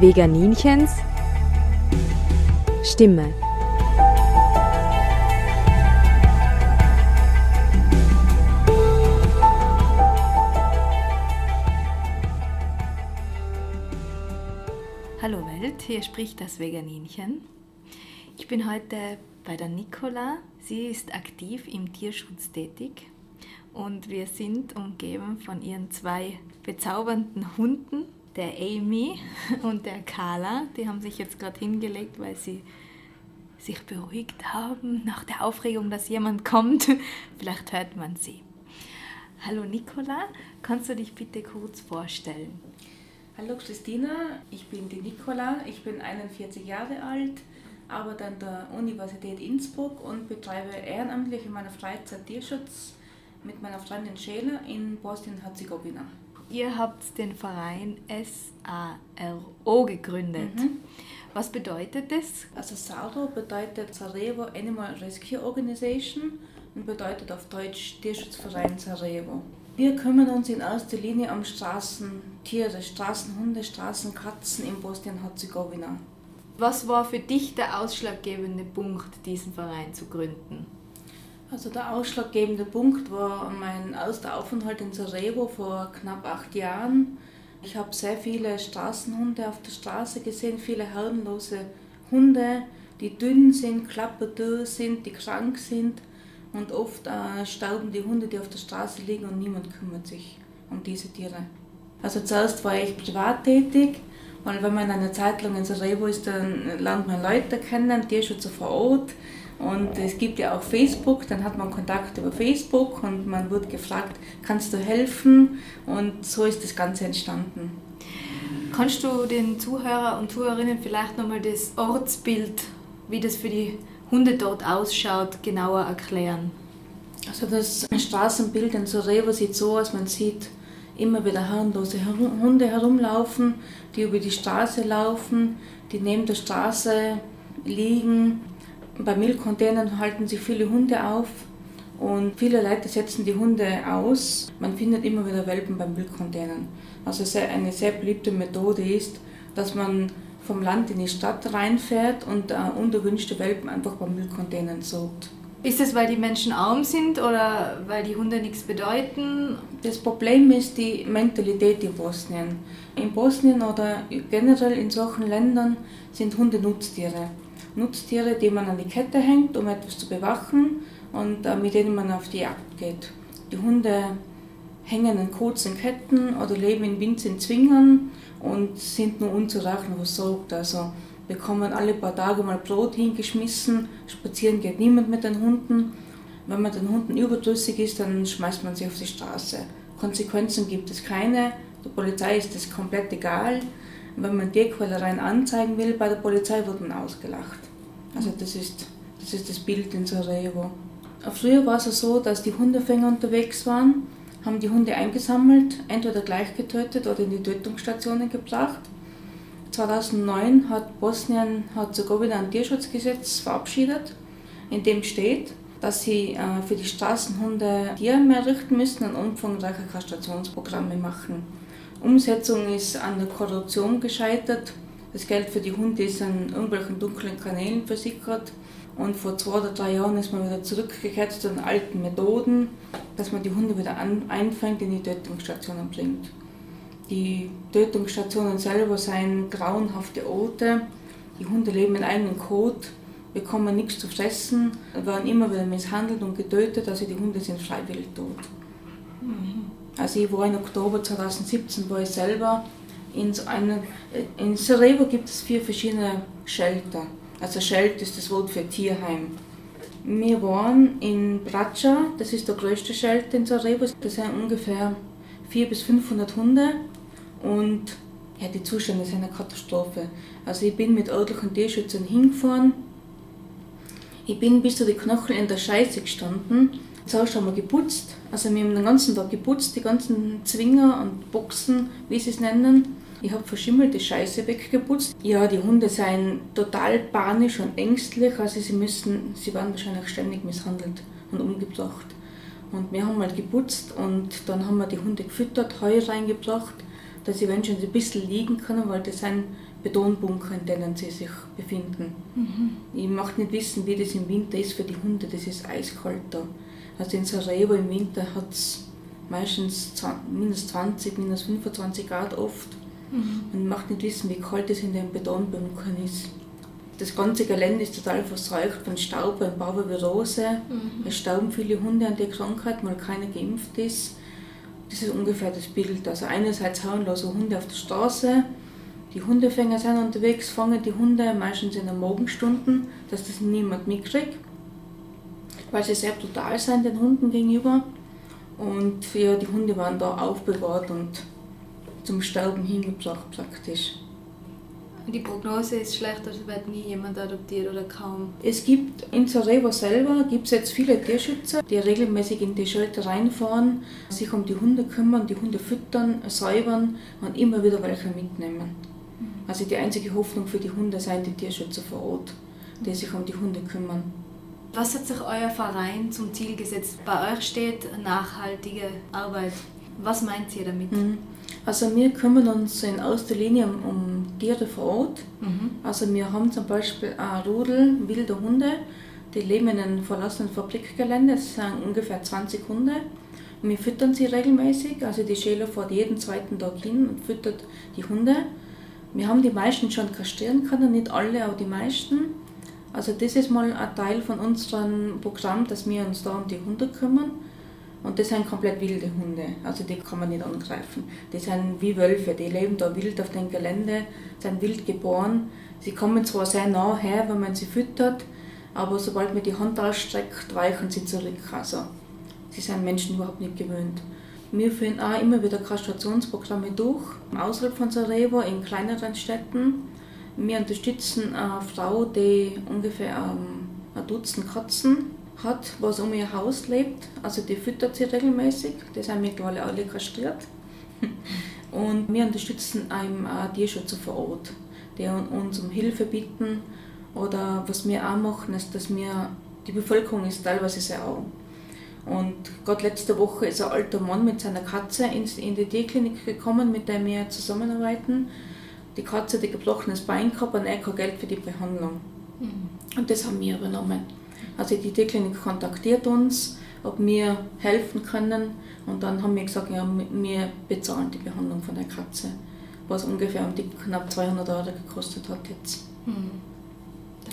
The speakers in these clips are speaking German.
Veganinchens Stimme. Hallo Welt, hier spricht das Veganinchen. Ich bin heute bei der Nicola. Sie ist aktiv im Tierschutz tätig und wir sind umgeben von ihren zwei bezaubernden Hunden, der Amy und der Carla. Die haben sich jetzt gerade hingelegt, weil sie sich beruhigt haben nach der Aufregung, dass jemand kommt. Vielleicht hört man sie. Hallo Nicola, kannst du dich bitte kurz vorstellen? Hallo Christina, ich bin die Nicola, ich bin 41 Jahre alt, arbeite an der Universität Innsbruck und betreibe ehrenamtlich in meiner Freizeit Tierschutz mit meiner Freundin Schäler in Bosnien-Herzegowina. Ihr habt den Verein SARO gegründet. Mhm. Was bedeutet das? Also SARO bedeutet Sarajevo Animal Rescue Organization und bedeutet auf Deutsch Tierschutzverein Sarajevo. Wir kümmern uns in erster Linie um Straßentiere, Straßenhunde, Straßenkatzen in Bosnien-Herzegowina. Was war für dich der ausschlaggebende Punkt, diesen Verein zu gründen? Also der ausschlaggebende Punkt war mein erster Aufenthalt in Sarajevo vor knapp acht Jahren. Ich habe sehr viele Straßenhunde auf der Straße gesehen, viele herrenlose Hunde, die dünn sind, klapperdürr sind, die krank sind und oft äh, stauben die Hunde, die auf der Straße liegen und niemand kümmert sich um diese Tiere. Also zuerst war ich privat tätig, weil wenn man eine Zeit lang in Sarajevo ist, dann lernt man Leute kennen, Tierschützer vor Ort. Und es gibt ja auch Facebook, dann hat man Kontakt über Facebook und man wird gefragt, kannst du helfen? Und so ist das Ganze entstanden. Kannst du den Zuhörer und Zuhörerinnen vielleicht nochmal das Ortsbild, wie das für die Hunde dort ausschaut, genauer erklären? Also das Straßenbild in Sarajevo sieht so aus, man sieht immer wieder herrenlose Hunde herumlaufen, die über die Straße laufen, die neben der Straße liegen. Bei Milchcontainern halten sich viele Hunde auf und viele Leute setzen die Hunde aus. Man findet immer wieder Welpen bei Milchcontainern. Also eine sehr beliebte Methode ist, dass man vom Land in die Stadt reinfährt und äh, unerwünschte Welpen einfach bei Müllcontainern sorgt. Ist es, weil die Menschen arm sind oder weil die Hunde nichts bedeuten? Das Problem ist die Mentalität in Bosnien. In Bosnien oder generell in solchen Ländern sind Hunde Nutztiere. Nutztiere, die man an die Kette hängt, um etwas zu bewachen und äh, mit denen man auf die Jagd geht. Die Hunde hängen an kurzen Ketten oder leben in winzigen Zwingern und sind nur unzureichend versorgt. Also bekommen alle paar Tage mal Brot hingeschmissen, spazieren geht niemand mit den Hunden. Wenn man den Hunden überdrüssig ist, dann schmeißt man sie auf die Straße. Konsequenzen gibt es keine, der Polizei ist das komplett egal. Wenn man Tierquälereien anzeigen will, bei der Polizei wird man ausgelacht. Also das ist das, ist das Bild in Sarajevo. Früher war es so, dass die Hundefänger unterwegs waren haben die Hunde eingesammelt, entweder gleich getötet oder in die Tötungsstationen gebracht. 2009 hat Bosnien-Herzegowina ein Tierschutzgesetz verabschiedet, in dem steht, dass sie äh, für die Straßenhunde Tierheime errichten müssen und umfangreiche Kastrationsprogramme machen. Umsetzung ist an der Korruption gescheitert. Das Geld für die Hunde ist an irgendwelchen dunklen Kanälen versickert. Und vor zwei oder drei Jahren ist man wieder zurückgekehrt zu den alten Methoden, dass man die Hunde wieder an, einfängt, in die Tötungsstationen bringt. Die Tötungsstationen selber seien grauenhafte Orte. Die Hunde leben in einem Kot, bekommen nichts zu fressen, werden immer wieder misshandelt und getötet, also die Hunde sind freiwillig tot. Mhm. Also ich war im Oktober 2017 war ich selber in so einer, in Sarajevo gibt es vier verschiedene Shelter. Also Schelt ist das Wort für Tierheim. Wir waren in Bratscha, das ist der größte Schelt in Sarajevo. Das sind ungefähr 400 bis 500 Hunde und ja, die Zustände sind eine Katastrophe. Also ich bin mit örtlichen Tierschützern hingefahren. Ich bin bis zu den Knochen in der Scheiße gestanden. Zuerst haben wir geputzt, also wir haben den ganzen Tag geputzt, die ganzen Zwinger und Boxen, wie sie es nennen. Ich habe verschimmelte Scheiße weggeputzt. Ja, die Hunde seien total panisch und ängstlich, also sie müssen, sie waren wahrscheinlich ständig misshandelt und umgebracht. Und wir haben mal geputzt und dann haben wir die Hunde gefüttert, Heu reingebracht, dass sie wenn schon ein bisschen liegen können, weil das sind Betonbunker, in denen sie sich befinden. Mhm. Ich möchte nicht wissen, wie das im Winter ist für die Hunde, das ist eiskalt da. Also in Sarajevo im Winter hat es meistens minus 20, minus 25 Grad oft. Mhm. Ich möchte nicht wissen, wie kalt es in den Betonbunkern ist. Das ganze Gelände ist total verseucht von Staub und Parvovirose. Mhm. Es stauben viele Hunde an der Krankheit, weil keiner geimpft ist. Das ist ungefähr das Bild. Also einerseits so Hunde auf der Straße, die Hundefänger sind unterwegs, fangen die Hunde meistens in den Morgenstunden, dass das niemand mitkriegt, weil sie sehr brutal sind den Hunden gegenüber. Und ja, die Hunde waren da aufbewahrt und zum Sterben hingebracht praktisch. Die Prognose ist schlecht, also wird nie jemand adoptiert oder kaum. Es gibt in Sarajevo selber gibt's jetzt viele Tierschützer, die regelmäßig in die Shelter reinfahren, sich um die Hunde kümmern, die Hunde füttern, säubern und immer wieder welche mitnehmen. Also die einzige Hoffnung für die Hunde sind die Tierschützer vor Ort, die sich um die Hunde kümmern. Was hat sich euer Verein zum Ziel gesetzt? Bei euch steht nachhaltige Arbeit. Was meint ihr damit? Mhm. Also wir kümmern uns in erster Linie um, Tiere vor Ort. Mhm. Also wir haben zum Beispiel ein Rudel wilder Hunde, die leben in einem verlassenen Fabrikgelände. Es sind ungefähr 20 Hunde. Wir füttern sie regelmäßig. Also die Schäler fährt jeden zweiten Tag hin und füttert die Hunde. Wir haben die meisten schon kastrieren können, nicht alle, aber die meisten. Also das ist mal ein Teil von unserem Programm, dass wir uns da um die Hunde kümmern. Und das sind komplett wilde Hunde, also die kann man nicht angreifen. Die sind wie Wölfe, die leben da wild auf dem Gelände, sind wild geboren. Sie kommen zwar sehr nah her, wenn man sie füttert, aber sobald man die Hand ausstreckt, weichen sie zurück. Also sie sind Menschen überhaupt nicht gewöhnt. Wir führen auch immer wieder Kastrationsprogramme durch, außerhalb von Sarajevo, in kleineren Städten. Wir unterstützen eine Frau, die ungefähr ähm, ein Dutzend Katzen hat, was um ihr Haus lebt. Also die füttert sie regelmäßig, die sind mittlerweile alle kastriert. Und wir unterstützen einen Tierschützer vor Ort, die uns um Hilfe bitten. Oder was wir auch machen, ist, dass wir, die Bevölkerung ist teilweise sehr arm. Und gerade letzte Woche ist ein alter Mann mit seiner Katze in die Tierklinik gekommen, mit der wir zusammenarbeiten. Die Katze hat ein gebrochenes Bein gehabt und er kein Geld für die Behandlung. Mhm. Und das haben wir übernommen. Also die Tierklinik kontaktiert uns, ob wir helfen können. Und dann haben wir gesagt, ja, wir bezahlen die Behandlung von der Katze, was ungefähr um die knapp 200 Euro gekostet hat jetzt. Mhm.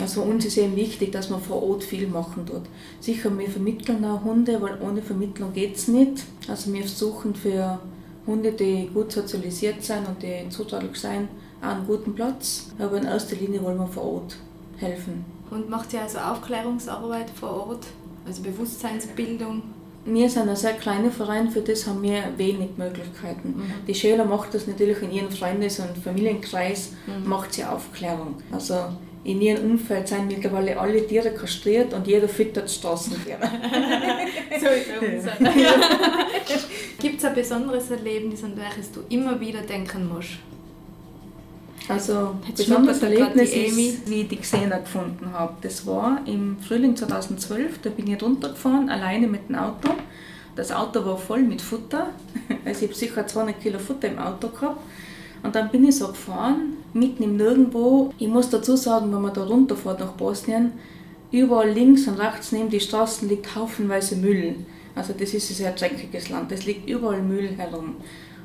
Also uns ist eben wichtig, dass man vor Ort viel machen tut. Sicher, wir vermitteln auch Hunde, weil ohne Vermittlung geht es nicht. Also wir suchen für Hunde, die gut sozialisiert sind und die zutraulich sind, auch einen guten Platz. Aber in erster Linie wollen wir vor Ort helfen. Und macht ihr also Aufklärungsarbeit vor Ort, also Bewusstseinsbildung? Wir sind ein sehr kleiner Verein, für das haben wir wenig Möglichkeiten. Mhm. Die Schüler macht das natürlich in ihrem Freundes- und Familienkreis, mhm. macht sie Aufklärung. Also in ihrem Umfeld sind mittlerweile alle Tiere kastriert und jeder füttert Straßentiere. so ist es. Gibt es ein besonderes Erlebnis, an welches du immer wieder denken musst? Also ein besonderes Erlebnis ist, wie ich die Xena gefunden habe. Das war im Frühling 2012, da bin ich runtergefahren, alleine mit dem Auto. Das Auto war voll mit Futter, also ich habe sicher 200 Kilo Futter im Auto gehabt. Und dann bin ich so gefahren, mitten im Nirgendwo. Ich muss dazu sagen, wenn man da runterfährt nach Bosnien, überall links und rechts neben die Straßen liegt haufenweise Müll. Also das ist ein sehr dreckiges Land, es liegt überall Müll herum.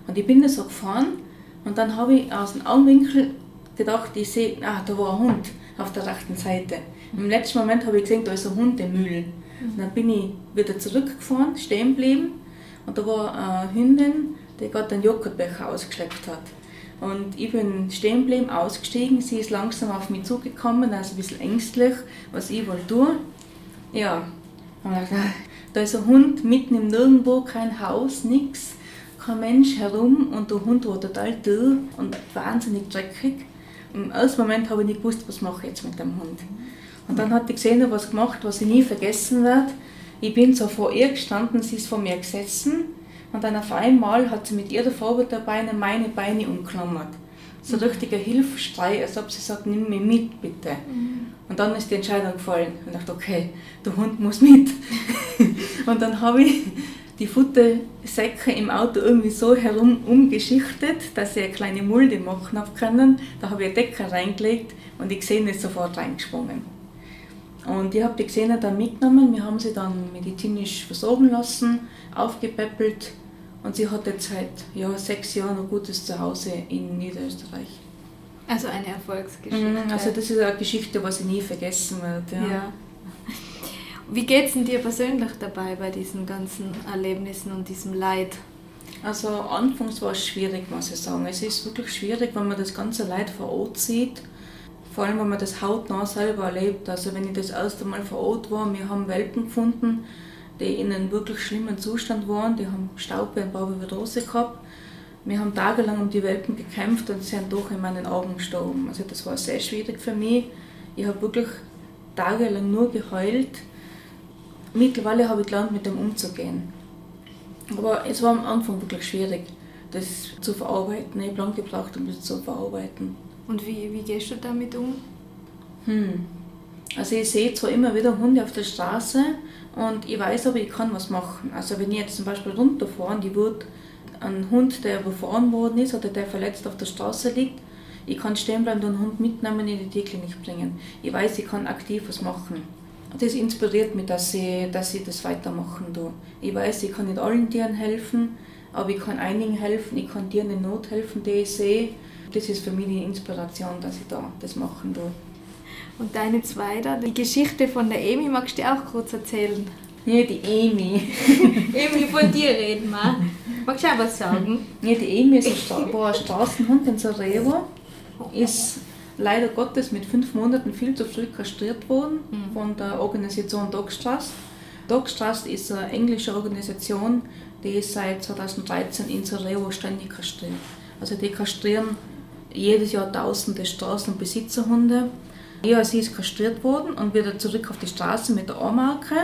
Und ich bin da so gefahren und dann habe ich aus dem Augenwinkel gedacht, ich sehe, ah, da war ein Hund auf der rechten Seite. Im letzten Moment habe ich gesehen, da ist ein Hund im Müll. Und dann bin ich wieder zurückgefahren, stehen geblieben und da war eine Hündin, die gerade einen Joghurtbecher ausgeschleppt hat. Und ich bin stehen geblieben, ausgestiegen, sie ist langsam auf mich zugekommen, also ein bisschen ängstlich, was ich wohl tue. Ja, dachte, da ist ein Hund mitten im Nirgendwo, kein Haus, nichts, kein Mensch herum und der Hund war total dürr und wahnsinnig dreckig. Im ersten Moment habe ich nicht gewusst, was mache ich jetzt mit dem Hund. Und dann hat die Xena was gemacht, was ich nie vergessen werde. Ich bin so vor ihr gestanden, sie ist vor mir gesessen und dann auf einmal hat sie mit ihrer Vorwärterbeine meine Beine umklammert. So ein richtiger Hilfeschrei, als ob sie sagt, nimm mich mit, bitte. Mhm. Und dann ist die Entscheidung gefallen. Und ich dachte, okay, der Hund muss mit. und dann habe ich die Futtersäcke im Auto irgendwie so herum umgeschichtet, dass sie eine kleine Mulde machen habe können. Da habe ich eine Decke reingelegt und die Xene ist sofort reingesprungen. Und ich habe die Xene dann mitgenommen, wir haben sie dann medizinisch versorgen lassen, aufgepäppelt und sie hat jetzt seit ja, sechs Jahren ein gutes Zuhause in Niederösterreich. Also eine Erfolgsgeschichte. Mhm, also das ist eine Geschichte, was ich nie vergessen werde. Ja. ja. Wie geht es dir persönlich dabei bei diesen ganzen Erlebnissen und diesem Leid? Also anfangs war es schwierig, muss ich sagen. Es ist wirklich schwierig, wenn man das ganze Leid vor Ort sieht. Vor allem, wenn man das hautnah selber erlebt. Also wenn ich das erste Mal vor Ort war, wir haben Welpen gefunden, die in einem wirklich schlimmen Zustand waren. Die haben Staube und Barbavirose gehabt. Wir haben tagelang um die Welpen gekämpft und sie sind doch in meinen Augen gestorben. Also das war sehr schwierig für mich. Ich habe wirklich tagelang nur geheult. Mittlerweile habe ich gelernt, mit dem umzugehen. Aber es war am Anfang wirklich schwierig, das zu verarbeiten. Ich habe lange gebraucht, um das zu verarbeiten. Und wie, wie gehst du damit um? Hm. Also ich sehe zwar immer wieder Hunde auf der Straße und ich weiß aber, ich kann was machen. Also wenn ich jetzt zum Beispiel runterfahre und ich würde einen Hund, der überfahren worden ist oder der verletzt auf der Straße liegt, ich kann stehen bleiben und den Hund mitnehmen und in die Tierklinik bringen. Ich weiß, ich kann aktiv was machen. Das inspiriert mich, dass ich, dass ich das weitermachen tue. Ich weiß, ich kann nicht allen Tieren helfen, aber ich kann einigen helfen, ich kann Tieren in Not helfen, die ich sehe. Das ist für mich die Inspiration, dass ich da das machen tue. Und deine zweite, die Geschichte von der Emi, magst du dir auch kurz erzählen? Ja, die Emi. Emi, von dir reden wir. Magst du auch was sagen? Ja, die Emi ist ein, Straßenhund in Sarajevo. Ist leider Gottes mit fünf Monaten viel zu früh kastriert worden mhm. von der Organisation Dogstrust. Dogstrust ist eine englische Organisation, die seit 2013 in Sarajevo ständig kastriert. Also die kastrieren jedes Jahr tausende Straßen- und Besitzerhunde. Ja, sie ist kastriert worden und wieder zurück auf die Straße mit der A-Marke.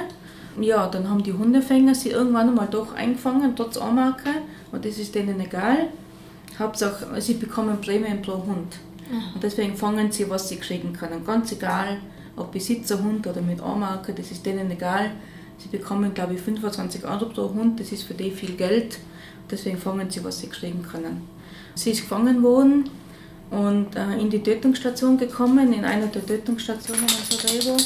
Ja, dann haben die Hundefänger sie irgendwann einmal doch eingefangen, trotz A-Marke. Und das ist denen egal. Hauptsache, sie bekommen Prämien pro Hund. Und deswegen fangen sie, was sie kriegen können. Ganz egal, ob Besitzerhund oder mit A-Marke, das ist denen egal. Sie bekommen, glaube ich, 25 Euro pro Hund, das ist für die viel Geld. Deswegen fangen sie, was sie kriegen können. Sie ist gefangen worden und äh, in die Tötungsstation gekommen, in einer der Tötungsstationen in Sarajevo.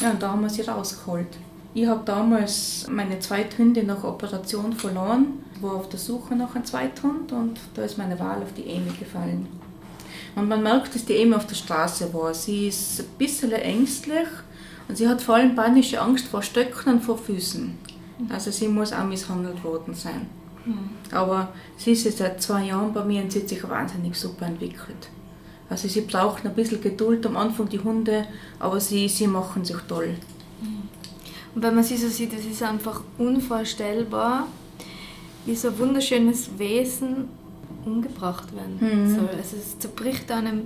Ja, und da haben wir sie rausgeholt. Ich habe damals meine Zweithündin nach Operation verloren, war auf der Suche nach einem Zweithund und da ist meine Wahl auf die Amy gefallen. Und man merkt, dass die eben auf der Straße war. Sie ist ein bisschen ängstlich und sie hat vor allem panische Angst vor Stöcken und vor Füßen. Also sie muss auch misshandelt worden sein. Mhm. Aber sie ist jetzt seit zwei Jahren bei mir und sie hat sich wahnsinnig super entwickelt. Also sie brauchen ein bisschen Geduld am Anfang, die Hunde, aber sie, sie machen sich toll. Mhm. Und wenn man sie so sieht, das ist einfach unvorstellbar, wie so ein wunderschönes Wesen umgebracht werden mhm. soll. Also es zerbricht einem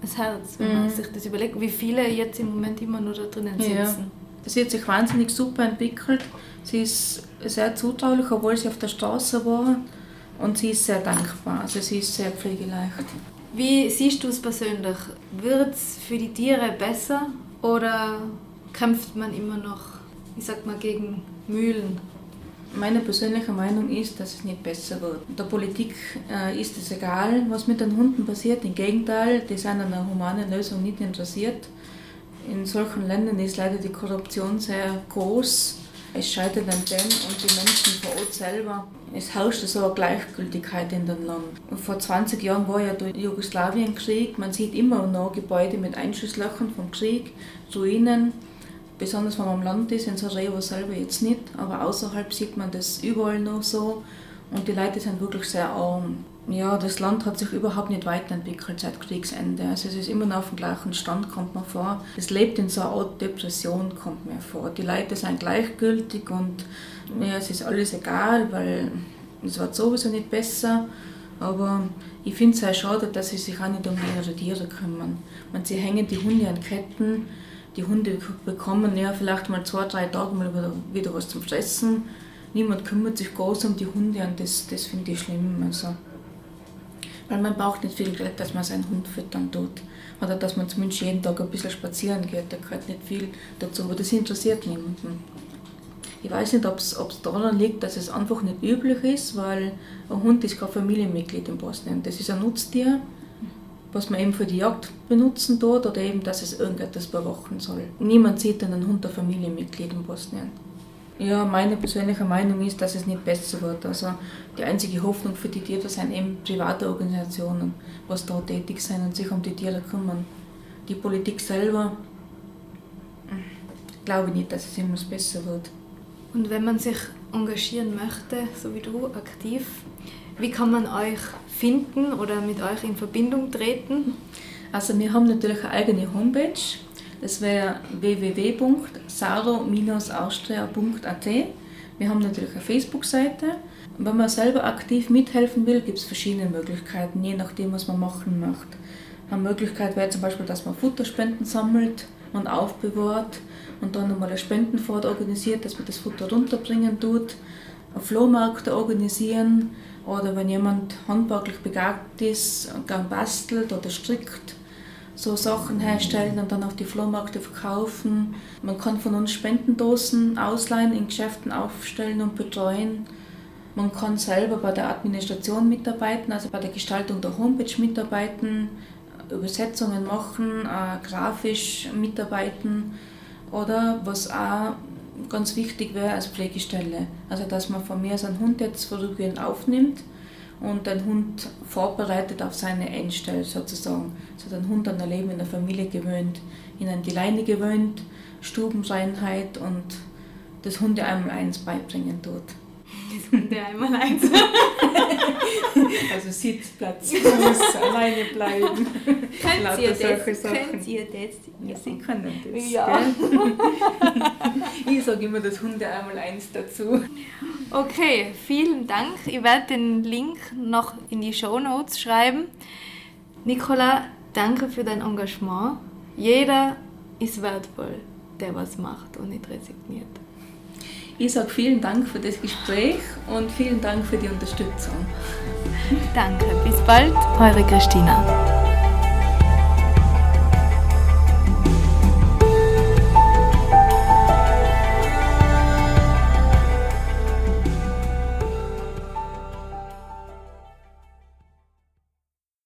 das Herz, wenn mhm. man sich das überlegt, wie viele jetzt im Moment immer nur da drinnen sitzen. Ja. Sie hat sich wahnsinnig super entwickelt. Sie ist sehr zutraulich, obwohl sie auf der Straße war. Und sie ist sehr dankbar. Also sie ist sehr pflegeleicht. Wie siehst du es persönlich? Wird es für die Tiere besser oder kämpft man immer noch, ich sag mal, gegen Mühlen? Meine persönliche Meinung ist, dass es nicht besser wird. Der Politik äh, ist es egal, was mit den Hunden passiert. Im Gegenteil, die sind an einer humanen Lösung nicht interessiert. In solchen Ländern ist leider die Korruption sehr groß. Es scheitert an dem und die Menschen vor Ort selber. Es herrscht so eine Gleichgültigkeit in dem Land. vor 20 Jahren war ja der Jugoslawienkrieg. Man sieht immer noch Gebäude mit Einschusslöchern vom Krieg, Ruinen besonders wenn man am Land ist, in Sarajevo selber jetzt nicht, aber außerhalb sieht man das überall noch so und die Leute sind wirklich sehr arm. Ja, das Land hat sich überhaupt nicht weiterentwickelt seit Kriegsende. Also es ist immer noch auf dem gleichen Stand, kommt man vor. Es lebt in so einer Art Depression, kommt mir vor. Die Leute sind gleichgültig und ja, es ist alles egal, weil es wird sowieso nicht besser. Aber ich finde es sehr schade, dass sie sich auch nicht um ihre Tiere kümmern. Man, sie hängen die Hunde an Ketten, die Hunde bekommen ja vielleicht mal zwei, drei Tage mal wieder, was zum Fressen. Niemand kümmert sich groß um die Hunde und das, das finde ich schlimm. Also, weil man braucht nicht viel Geld, dass man seinen Hund füttern tut. Oder dass man zumindest jeden Tag ein bisschen spazieren geht. Da gehört nicht viel dazu, aber das interessiert niemanden. Ich weiß nicht, ob es daran liegt, dass es einfach nicht üblich ist, weil ein Hund ist kein Familienmitglied in Bosnien. Das ist ein Nutztier, was man eben für die Jagd benutzen tut oder eben, dass es irgendetwas bewachen soll. Niemand sieht einen Hund ein Familienmitglied in Bosnien. Ja, meine persönliche Meinung ist, dass es nicht besser wird. Also die einzige Hoffnung für die Tiere sind eben private Organisationen, was da tätig sind und sich um die Tiere kümmern. Die Politik selber glaube ich nicht, dass es immer besser wird. Und wenn man sich engagieren möchte, so wie du, aktiv, wie kann man euch finden oder mit euch in Verbindung treten? Also wir haben natürlich eine eigene Homepage. Das wäre www.saro-austria.at. Wir haben natürlich eine Facebook-Seite. Wenn man selber aktiv mithelfen will, gibt es verschiedene Möglichkeiten, je nachdem, was man machen möchte. Eine Möglichkeit wäre zum Beispiel, dass man Futterspenden sammelt und aufbewahrt und dann einmal eine Spendenfahrt organisiert, dass man das Futter runterbringen tut, Flohmärkte organisieren oder wenn jemand handwerklich begabt ist, gern bastelt oder strickt, so Sachen herstellen und dann auf die Flohmärkte verkaufen. Man kann von uns Spendendosen ausleihen, in Geschäften aufstellen und betreuen. Man kann selber bei der Administration mitarbeiten, also bei der Gestaltung der Homepage mitarbeiten, Übersetzungen machen, äh, grafisch mitarbeiten oder was auch ganz wichtig wäre als Pflegestelle. Also dass man von mir so einen Hund jetzt vorübergehend aufnimmt und den Hund vorbereitet auf seine Endstelle sozusagen. Also den Hund an ein Leben in der Familie gewöhnt, ihnen die Leine gewöhnt, Stubenreinheit und das Hunde einmal eins beibringen tut. Das Hunde einmal eins. also Sitzplatz, muss alleine bleiben. Könnt ihr, das, könnt ihr das? Ja, sie können das. Ja. ich sage immer das Hunde einmal eins dazu. Okay, vielen Dank. Ich werde den Link noch in die Show Notes schreiben. Nicola, danke für dein Engagement. Jeder ist wertvoll, der was macht und nicht resigniert. Ich sage vielen Dank für das Gespräch und vielen Dank für die Unterstützung. Danke, bis bald, eure Christina.